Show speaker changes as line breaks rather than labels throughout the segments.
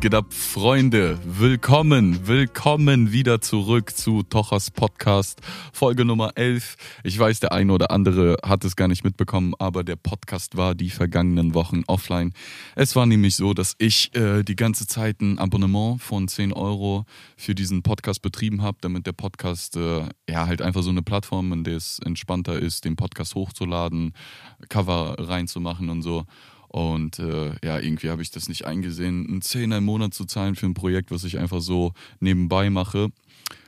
Geht ab, Freunde? Willkommen, willkommen wieder zurück zu Tochers Podcast, Folge Nummer 11. Ich weiß, der eine oder andere hat es gar nicht mitbekommen, aber der Podcast war die vergangenen Wochen offline. Es war nämlich so, dass ich äh, die ganze Zeit ein Abonnement von 10 Euro für diesen Podcast betrieben habe, damit der Podcast äh, ja halt einfach so eine Plattform, in der es entspannter ist, den Podcast hochzuladen, Cover reinzumachen und so. Und äh, ja, irgendwie habe ich das nicht eingesehen, einen Zehner im Monat zu zahlen für ein Projekt, was ich einfach so nebenbei mache.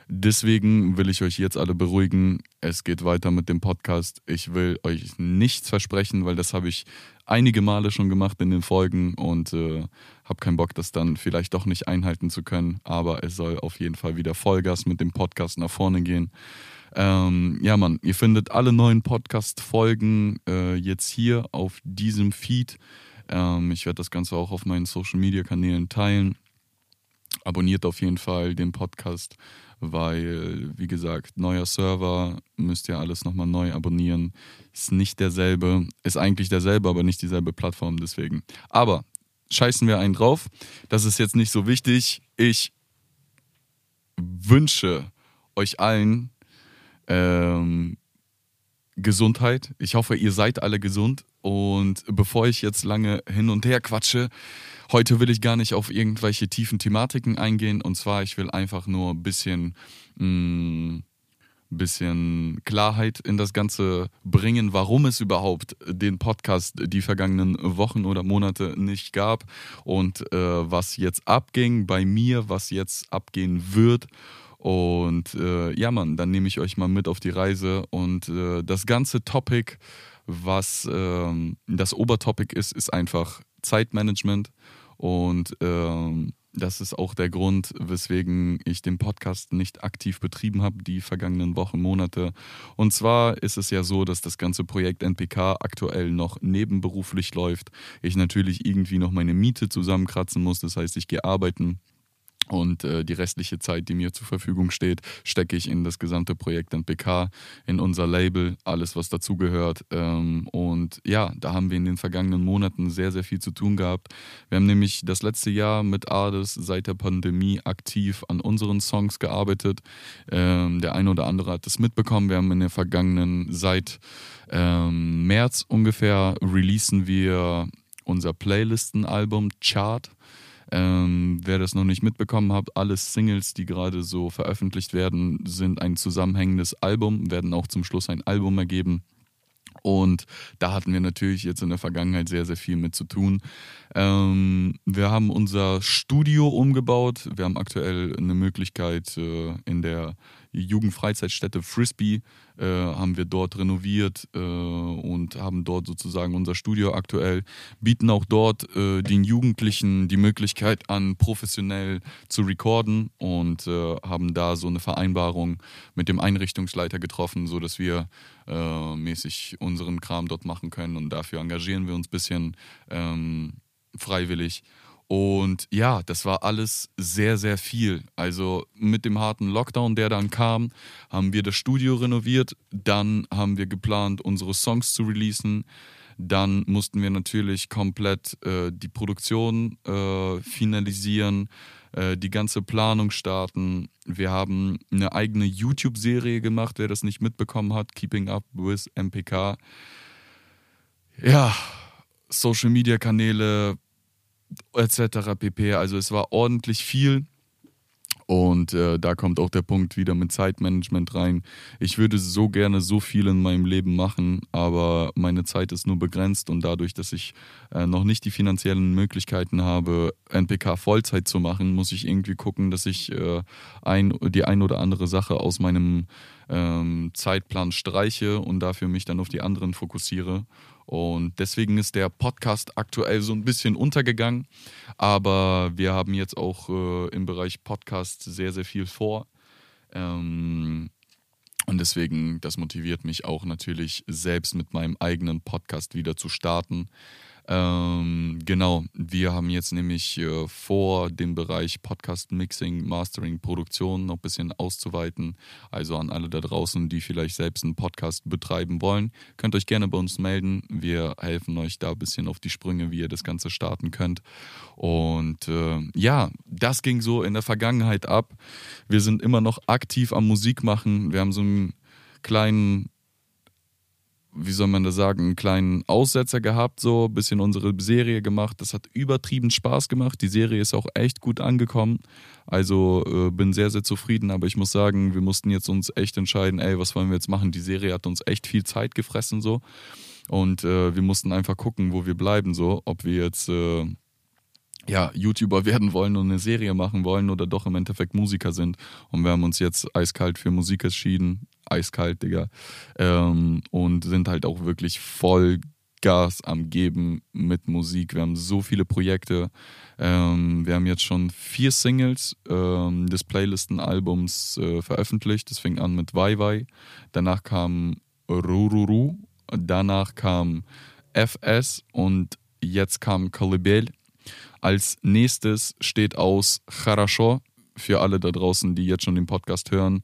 Deswegen will ich euch jetzt alle beruhigen. Es geht weiter mit dem Podcast. Ich will euch nichts versprechen, weil das habe ich einige Male schon gemacht in den Folgen und äh, habe keinen Bock, das dann vielleicht doch nicht einhalten zu können. Aber es soll auf jeden Fall wieder Vollgas mit dem Podcast nach vorne gehen. Ähm, ja, Mann, ihr findet alle neuen Podcast-Folgen äh, jetzt hier auf diesem Feed. Ähm, ich werde das Ganze auch auf meinen Social-Media-Kanälen teilen. Abonniert auf jeden Fall den Podcast, weil, wie gesagt, neuer Server, müsst ihr alles nochmal neu abonnieren. Ist nicht derselbe, ist eigentlich derselbe, aber nicht dieselbe Plattform, deswegen. Aber scheißen wir einen drauf. Das ist jetzt nicht so wichtig. Ich wünsche euch allen ähm, Gesundheit. Ich hoffe, ihr seid alle gesund. Und bevor ich jetzt lange hin und her quatsche, heute will ich gar nicht auf irgendwelche tiefen Thematiken eingehen. Und zwar, ich will einfach nur ein bisschen, mh, mm, bisschen Klarheit in das Ganze bringen, warum es überhaupt den Podcast die vergangenen Wochen oder Monate nicht gab und äh, was jetzt abging bei mir, was jetzt abgehen wird und äh, ja, Mann, dann nehme ich euch mal mit auf die Reise. Und äh, das ganze Topic, was äh, das Obertopic ist, ist einfach Zeitmanagement. Und ähm, das ist auch der Grund, weswegen ich den Podcast nicht aktiv betrieben habe, die vergangenen Wochen, Monate. Und zwar ist es ja so, dass das ganze Projekt NPK aktuell noch nebenberuflich läuft. Ich natürlich irgendwie noch meine Miete zusammenkratzen muss. Das heißt, ich gehe arbeiten und äh, die restliche Zeit, die mir zur Verfügung steht, stecke ich in das gesamte Projekt NPK, in unser Label, alles, was dazugehört. Ähm, und ja, da haben wir in den vergangenen Monaten sehr, sehr viel zu tun gehabt. Wir haben nämlich das letzte Jahr mit Ades seit der Pandemie aktiv an unseren Songs gearbeitet. Ähm, der eine oder andere hat es mitbekommen. Wir haben in der vergangenen, seit ähm, März ungefähr, releasen wir unser Playlistenalbum Chart. Ähm, wer das noch nicht mitbekommen hat, alle Singles, die gerade so veröffentlicht werden, sind ein zusammenhängendes Album, werden auch zum Schluss ein Album ergeben. Und da hatten wir natürlich jetzt in der Vergangenheit sehr, sehr viel mit zu tun. Ähm, wir haben unser Studio umgebaut. Wir haben aktuell eine Möglichkeit äh, in der Jugendfreizeitstätte Frisbee äh, haben wir dort renoviert äh, und haben dort sozusagen unser Studio aktuell, bieten auch dort äh, den Jugendlichen die Möglichkeit an, professionell zu recorden und äh, haben da so eine Vereinbarung mit dem Einrichtungsleiter getroffen, sodass wir äh, mäßig unseren Kram dort machen können und dafür engagieren wir uns ein bisschen ähm, freiwillig. Und ja, das war alles sehr, sehr viel. Also mit dem harten Lockdown, der dann kam, haben wir das Studio renoviert. Dann haben wir geplant, unsere Songs zu releasen. Dann mussten wir natürlich komplett äh, die Produktion äh, finalisieren, äh, die ganze Planung starten. Wir haben eine eigene YouTube-Serie gemacht, wer das nicht mitbekommen hat, Keeping Up with MPK. Ja, Social-Media-Kanäle, etc. pp. Also es war ordentlich viel. Und äh, da kommt auch der Punkt wieder mit Zeitmanagement rein. Ich würde so gerne so viel in meinem Leben machen, aber meine Zeit ist nur begrenzt und dadurch, dass ich äh, noch nicht die finanziellen Möglichkeiten habe, NPK Vollzeit zu machen, muss ich irgendwie gucken, dass ich äh, ein, die ein oder andere Sache aus meinem ähm, Zeitplan streiche und dafür mich dann auf die anderen fokussiere. Und deswegen ist der Podcast aktuell so ein bisschen untergegangen. Aber wir haben jetzt auch äh, im Bereich Podcast sehr, sehr viel vor. Ähm, und deswegen, das motiviert mich auch natürlich selbst mit meinem eigenen Podcast wieder zu starten. Ähm, genau, wir haben jetzt nämlich äh, vor, den Bereich Podcast Mixing, Mastering, Produktion noch ein bisschen auszuweiten. Also an alle da draußen, die vielleicht selbst einen Podcast betreiben wollen, könnt euch gerne bei uns melden. Wir helfen euch da ein bisschen auf die Sprünge, wie ihr das Ganze starten könnt. Und äh, ja, das ging so in der Vergangenheit ab. Wir sind immer noch aktiv am Musik machen. Wir haben so einen kleinen wie soll man das sagen, einen kleinen Aussetzer gehabt, so ein bisschen unsere Serie gemacht. Das hat übertrieben Spaß gemacht. Die Serie ist auch echt gut angekommen. Also äh, bin sehr, sehr zufrieden. Aber ich muss sagen, wir mussten jetzt uns echt entscheiden, ey, was wollen wir jetzt machen? Die Serie hat uns echt viel Zeit gefressen, so. Und äh, wir mussten einfach gucken, wo wir bleiben, so. Ob wir jetzt. Äh, ja, YouTuber werden wollen und eine Serie machen wollen oder doch im Endeffekt Musiker sind. Und wir haben uns jetzt eiskalt für Musik entschieden. Eiskalt, Digga. Ähm, und sind halt auch wirklich voll Gas am Geben mit Musik. Wir haben so viele Projekte. Ähm, wir haben jetzt schon vier Singles ähm, des Playlisten-Albums äh, veröffentlicht. Das fing an mit Wai Wai. Danach kam Rururu. Danach kam FS und jetzt kam Kalibel. Als nächstes steht aus Charasho. Für alle da draußen, die jetzt schon den Podcast hören,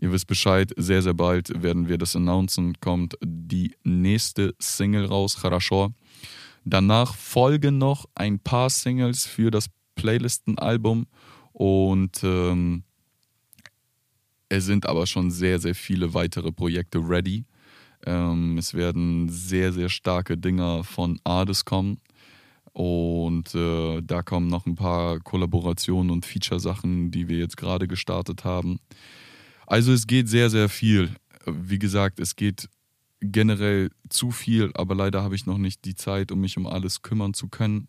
ihr wisst Bescheid, sehr, sehr bald werden wir das announcen. Kommt die nächste Single raus, Charasho. Danach folgen noch ein paar Singles für das Playlisten-Album und ähm, es sind aber schon sehr, sehr viele weitere Projekte ready. Ähm, es werden sehr, sehr starke Dinger von Ardes kommen. Und äh, da kommen noch ein paar Kollaborationen und Feature-Sachen, die wir jetzt gerade gestartet haben. Also es geht sehr, sehr viel. Wie gesagt, es geht generell zu viel, aber leider habe ich noch nicht die Zeit, um mich um alles kümmern zu können.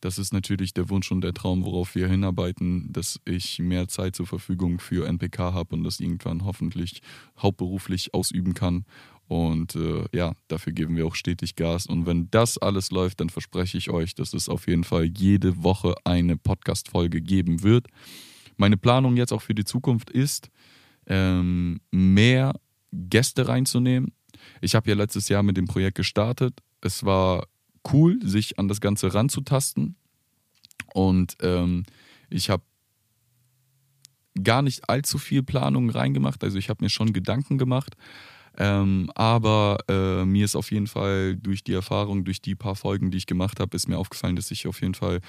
Das ist natürlich der Wunsch und der Traum, worauf wir hinarbeiten, dass ich mehr Zeit zur Verfügung für NPK habe und das irgendwann hoffentlich hauptberuflich ausüben kann und äh, ja, dafür geben wir auch stetig Gas. Und wenn das alles läuft, dann verspreche ich euch, dass es auf jeden Fall jede Woche eine Podcast-Folge geben wird. Meine Planung jetzt auch für die Zukunft ist, ähm, mehr Gäste reinzunehmen. Ich habe ja letztes Jahr mit dem Projekt gestartet. Es war cool, sich an das Ganze ranzutasten. Und ähm, ich habe gar nicht allzu viel Planung reingemacht. Also ich habe mir schon Gedanken gemacht, ähm, aber äh, mir ist auf jeden Fall durch die Erfahrung, durch die paar Folgen, die ich gemacht habe, ist mir aufgefallen, dass ich auf jeden Fall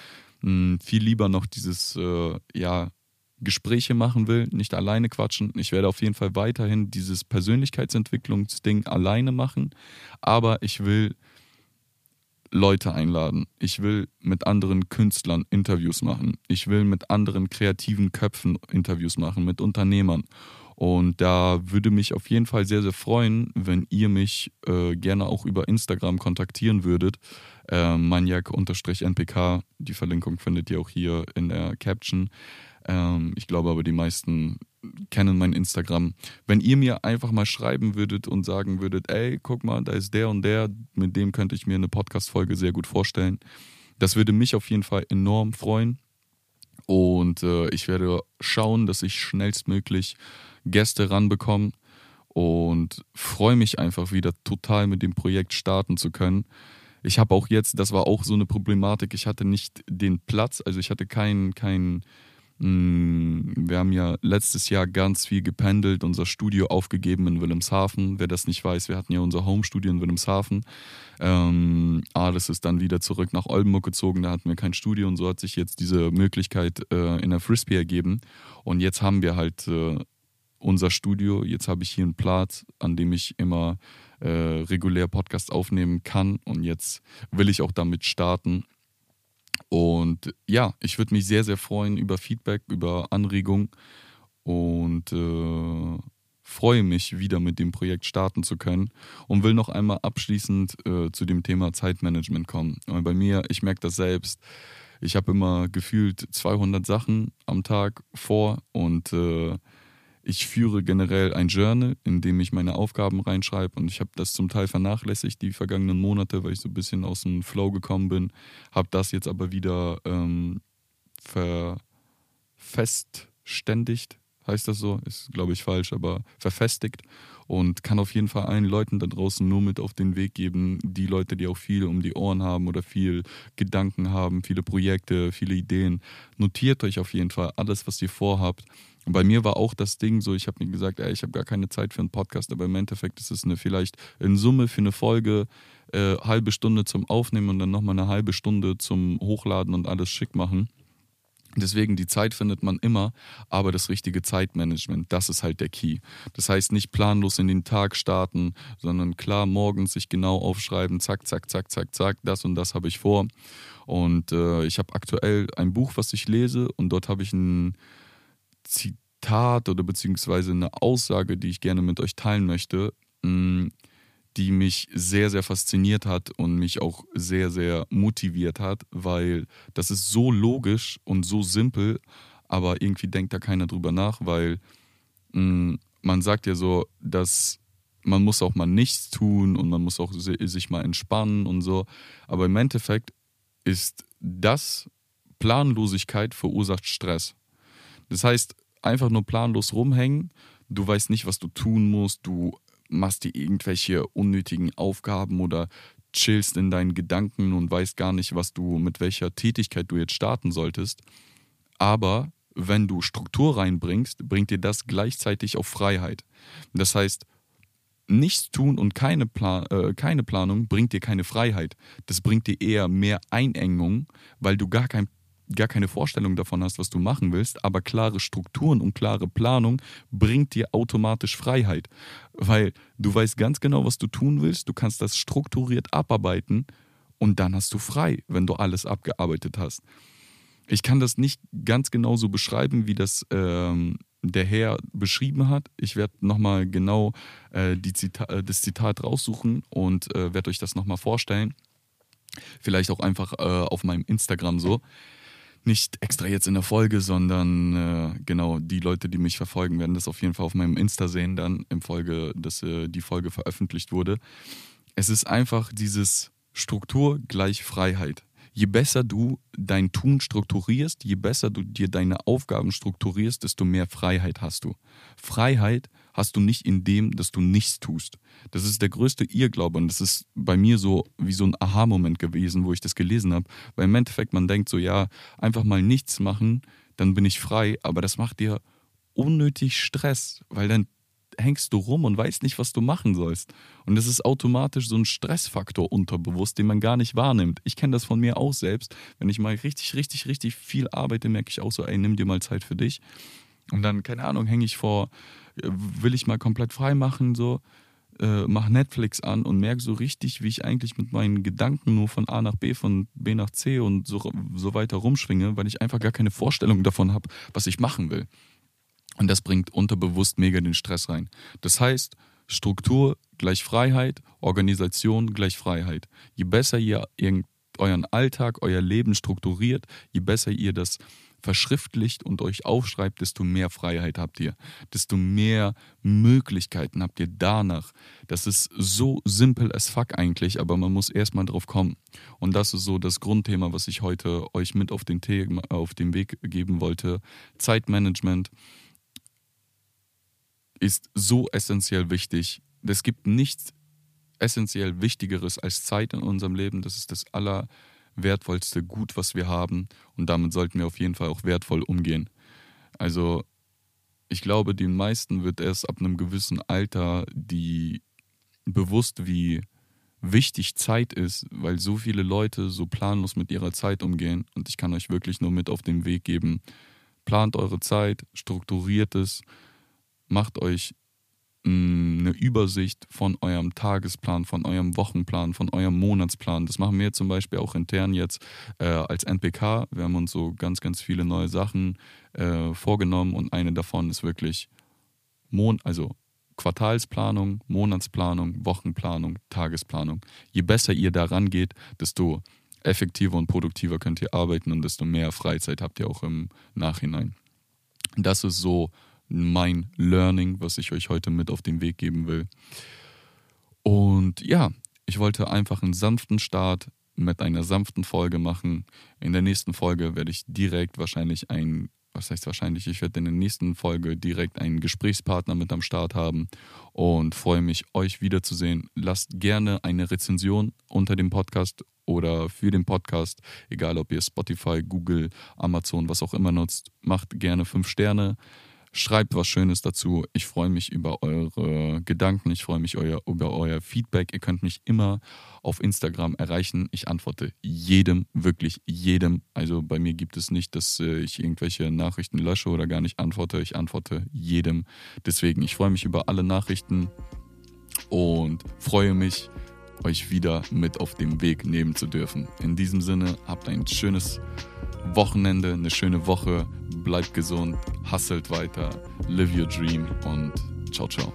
mh, hm, viel lieber noch dieses, äh, ja, Gespräche machen will, nicht alleine quatschen. Ich werde auf jeden Fall weiterhin dieses Persönlichkeitsentwicklungsding alleine machen, aber ich will Leute einladen. Ich will mit anderen Künstlern Interviews machen. Ich will mit anderen kreativen Köpfen Interviews machen, mit Unternehmern. Und da würde mich auf jeden Fall sehr, sehr freuen, wenn ihr mich äh, gerne auch über Instagram kontaktieren würdet. Äh, Maniac-NPK, die Verlinkung findet ihr auch hier in der Caption. Ähm, ich glaube aber, die meisten kennen mein Instagram. Wenn ihr mir einfach mal schreiben würdet und sagen würdet, ey, guck mal, da ist der und der, mit dem könnte ich mir eine Podcast-Folge sehr gut vorstellen. Das würde mich auf jeden Fall enorm freuen. Und äh, ich werde schauen, dass ich schnellstmöglich Gäste ranbekommen und freue mich einfach wieder total mit dem Projekt starten zu können. Ich habe auch jetzt, das war auch so eine Problematik, ich hatte nicht den Platz, also ich hatte keinen, keinen, wir haben ja letztes Jahr ganz viel gependelt, unser Studio aufgegeben in Wilhelmshaven. Wer das nicht weiß, wir hatten ja unser Homestudio in Wilhelmshaven. Ähm, Ades ist dann wieder zurück nach Oldenburg gezogen, da hatten wir kein Studio und so hat sich jetzt diese Möglichkeit äh, in der Frisbee ergeben. Und jetzt haben wir halt äh, unser Studio. Jetzt habe ich hier einen Platz, an dem ich immer äh, regulär Podcast aufnehmen kann. Und jetzt will ich auch damit starten. Und ja, ich würde mich sehr, sehr freuen über Feedback, über Anregungen und äh, freue mich, wieder mit dem Projekt starten zu können und will noch einmal abschließend äh, zu dem Thema Zeitmanagement kommen. Weil bei mir, ich merke das selbst, ich habe immer gefühlt 200 Sachen am Tag vor und äh, ich führe generell ein Journal, in dem ich meine Aufgaben reinschreibe und ich habe das zum Teil vernachlässigt die vergangenen Monate, weil ich so ein bisschen aus dem Flow gekommen bin. Habe das jetzt aber wieder ähm, verfestständigt. heißt das so? Ist, glaube ich, falsch, aber verfestigt und kann auf jeden Fall allen Leuten da draußen nur mit auf den Weg geben, die Leute, die auch viel um die Ohren haben oder viel Gedanken haben, viele Projekte, viele Ideen. Notiert euch auf jeden Fall alles, was ihr vorhabt. Bei mir war auch das Ding so, ich habe mir gesagt, ey, ich habe gar keine Zeit für einen Podcast, aber im Endeffekt ist es eine vielleicht in Summe für eine Folge äh, halbe Stunde zum Aufnehmen und dann nochmal eine halbe Stunde zum Hochladen und alles schick machen. Deswegen, die Zeit findet man immer, aber das richtige Zeitmanagement, das ist halt der Key. Das heißt, nicht planlos in den Tag starten, sondern klar morgens sich genau aufschreiben, zack, zack, zack, zack, zack, das und das habe ich vor. Und äh, ich habe aktuell ein Buch, was ich lese und dort habe ich ein Zitat oder beziehungsweise eine Aussage, die ich gerne mit euch teilen möchte. Mm, die mich sehr, sehr fasziniert hat und mich auch sehr, sehr motiviert hat, weil das ist so logisch und so simpel, aber irgendwie denkt da keiner drüber nach, weil mm, man sagt ja so, dass man muss auch mal nichts tun und man muss auch sich mal entspannen und so, aber im Endeffekt ist das Planlosigkeit verursacht Stress. Das heißt, einfach nur planlos rumhängen, du weißt nicht, was du tun musst, du machst dir irgendwelche unnötigen Aufgaben oder chillst in deinen Gedanken und weißt gar nicht, was du mit welcher Tätigkeit du jetzt starten solltest. Aber wenn du Struktur reinbringst, bringt dir das gleichzeitig auch Freiheit. Das heißt, nichts tun und keine, Plan äh, keine Planung bringt dir keine Freiheit. Das bringt dir eher mehr Einengung, weil du gar kein gar keine Vorstellung davon hast, was du machen willst, aber klare Strukturen und klare Planung bringt dir automatisch Freiheit, weil du weißt ganz genau, was du tun willst, du kannst das strukturiert abarbeiten und dann hast du frei, wenn du alles abgearbeitet hast. Ich kann das nicht ganz genau so beschreiben, wie das ähm, der Herr beschrieben hat. Ich werde nochmal genau äh, Zita äh, das Zitat raussuchen und äh, werde euch das nochmal vorstellen. Vielleicht auch einfach äh, auf meinem Instagram so nicht extra jetzt in der Folge, sondern äh, genau die Leute, die mich verfolgen, werden das auf jeden Fall auf meinem Insta sehen, dann im Folge, dass äh, die Folge veröffentlicht wurde. Es ist einfach dieses Struktur gleich Freiheit. Je besser du dein Tun strukturierst, je besser du dir deine Aufgaben strukturierst, desto mehr Freiheit hast du. Freiheit hast du nicht in dem, dass du nichts tust. Das ist der größte Irrglaube und das ist bei mir so wie so ein Aha-Moment gewesen, wo ich das gelesen habe. Weil im Endeffekt man denkt so, ja, einfach mal nichts machen, dann bin ich frei, aber das macht dir unnötig Stress, weil dann hängst du rum und weißt nicht, was du machen sollst. Und das ist automatisch so ein Stressfaktor unterbewusst, den man gar nicht wahrnimmt. Ich kenne das von mir auch selbst. Wenn ich mal richtig, richtig, richtig viel arbeite, merke ich auch so, ey, nimm dir mal Zeit für dich. Und dann, keine Ahnung, hänge ich vor, will ich mal komplett frei machen, so, äh, mach Netflix an und merke so richtig, wie ich eigentlich mit meinen Gedanken nur von A nach B, von B nach C und so, so weiter rumschwinge, weil ich einfach gar keine Vorstellung davon habe, was ich machen will. Und das bringt unterbewusst mega den Stress rein. Das heißt, Struktur gleich Freiheit, Organisation gleich Freiheit. Je besser ihr euren Alltag, euer Leben strukturiert, je besser ihr das verschriftlicht und euch aufschreibt, desto mehr Freiheit habt ihr, desto mehr Möglichkeiten habt ihr danach. Das ist so simpel as fuck eigentlich, aber man muss erstmal drauf kommen. Und das ist so das Grundthema, was ich heute euch mit auf den, Thema, auf den Weg geben wollte. Zeitmanagement ist so essentiell wichtig. Es gibt nichts essentiell Wichtigeres als Zeit in unserem Leben. Das ist das aller wertvollste Gut, was wir haben. Und damit sollten wir auf jeden Fall auch wertvoll umgehen. Also ich glaube, den meisten wird erst ab einem gewissen Alter die bewusst, wie wichtig Zeit ist, weil so viele Leute so planlos mit ihrer Zeit umgehen. Und ich kann euch wirklich nur mit auf den Weg geben, plant eure Zeit, strukturiert es, macht euch eine Übersicht von eurem Tagesplan, von eurem Wochenplan, von eurem Monatsplan. Das machen wir zum Beispiel auch intern jetzt äh, als NPK. Wir haben uns so ganz, ganz viele neue Sachen äh, vorgenommen und eine davon ist wirklich Mon also Quartalsplanung, Monatsplanung, Wochenplanung, Tagesplanung. Je besser ihr daran geht, desto effektiver und produktiver könnt ihr arbeiten und desto mehr Freizeit habt ihr auch im Nachhinein. Das ist so mein Learning, was ich euch heute mit auf den Weg geben will. Und ja, ich wollte einfach einen sanften Start mit einer sanften Folge machen. In der nächsten Folge werde ich direkt wahrscheinlich ein was heißt wahrscheinlich, ich werde in der nächsten Folge direkt einen Gesprächspartner mit am Start haben und freue mich, euch wiederzusehen. Lasst gerne eine Rezension unter dem Podcast oder für den Podcast, egal ob ihr Spotify, Google, Amazon, was auch immer nutzt, macht gerne fünf Sterne. Schreibt was Schönes dazu. Ich freue mich über eure Gedanken. Ich freue mich euer, über euer Feedback. Ihr könnt mich immer auf Instagram erreichen. Ich antworte jedem, wirklich jedem. Also bei mir gibt es nicht, dass äh, ich irgendwelche Nachrichten lösche oder gar nicht antworte. Ich antworte jedem. Deswegen, ich freue mich über alle Nachrichten und freue mich, euch wieder mit auf dem Weg nehmen zu dürfen. In diesem Sinne, habt ein schönes Wochenende, eine schöne Woche, bleibt gesund, hustelt weiter, live your dream und ciao, ciao.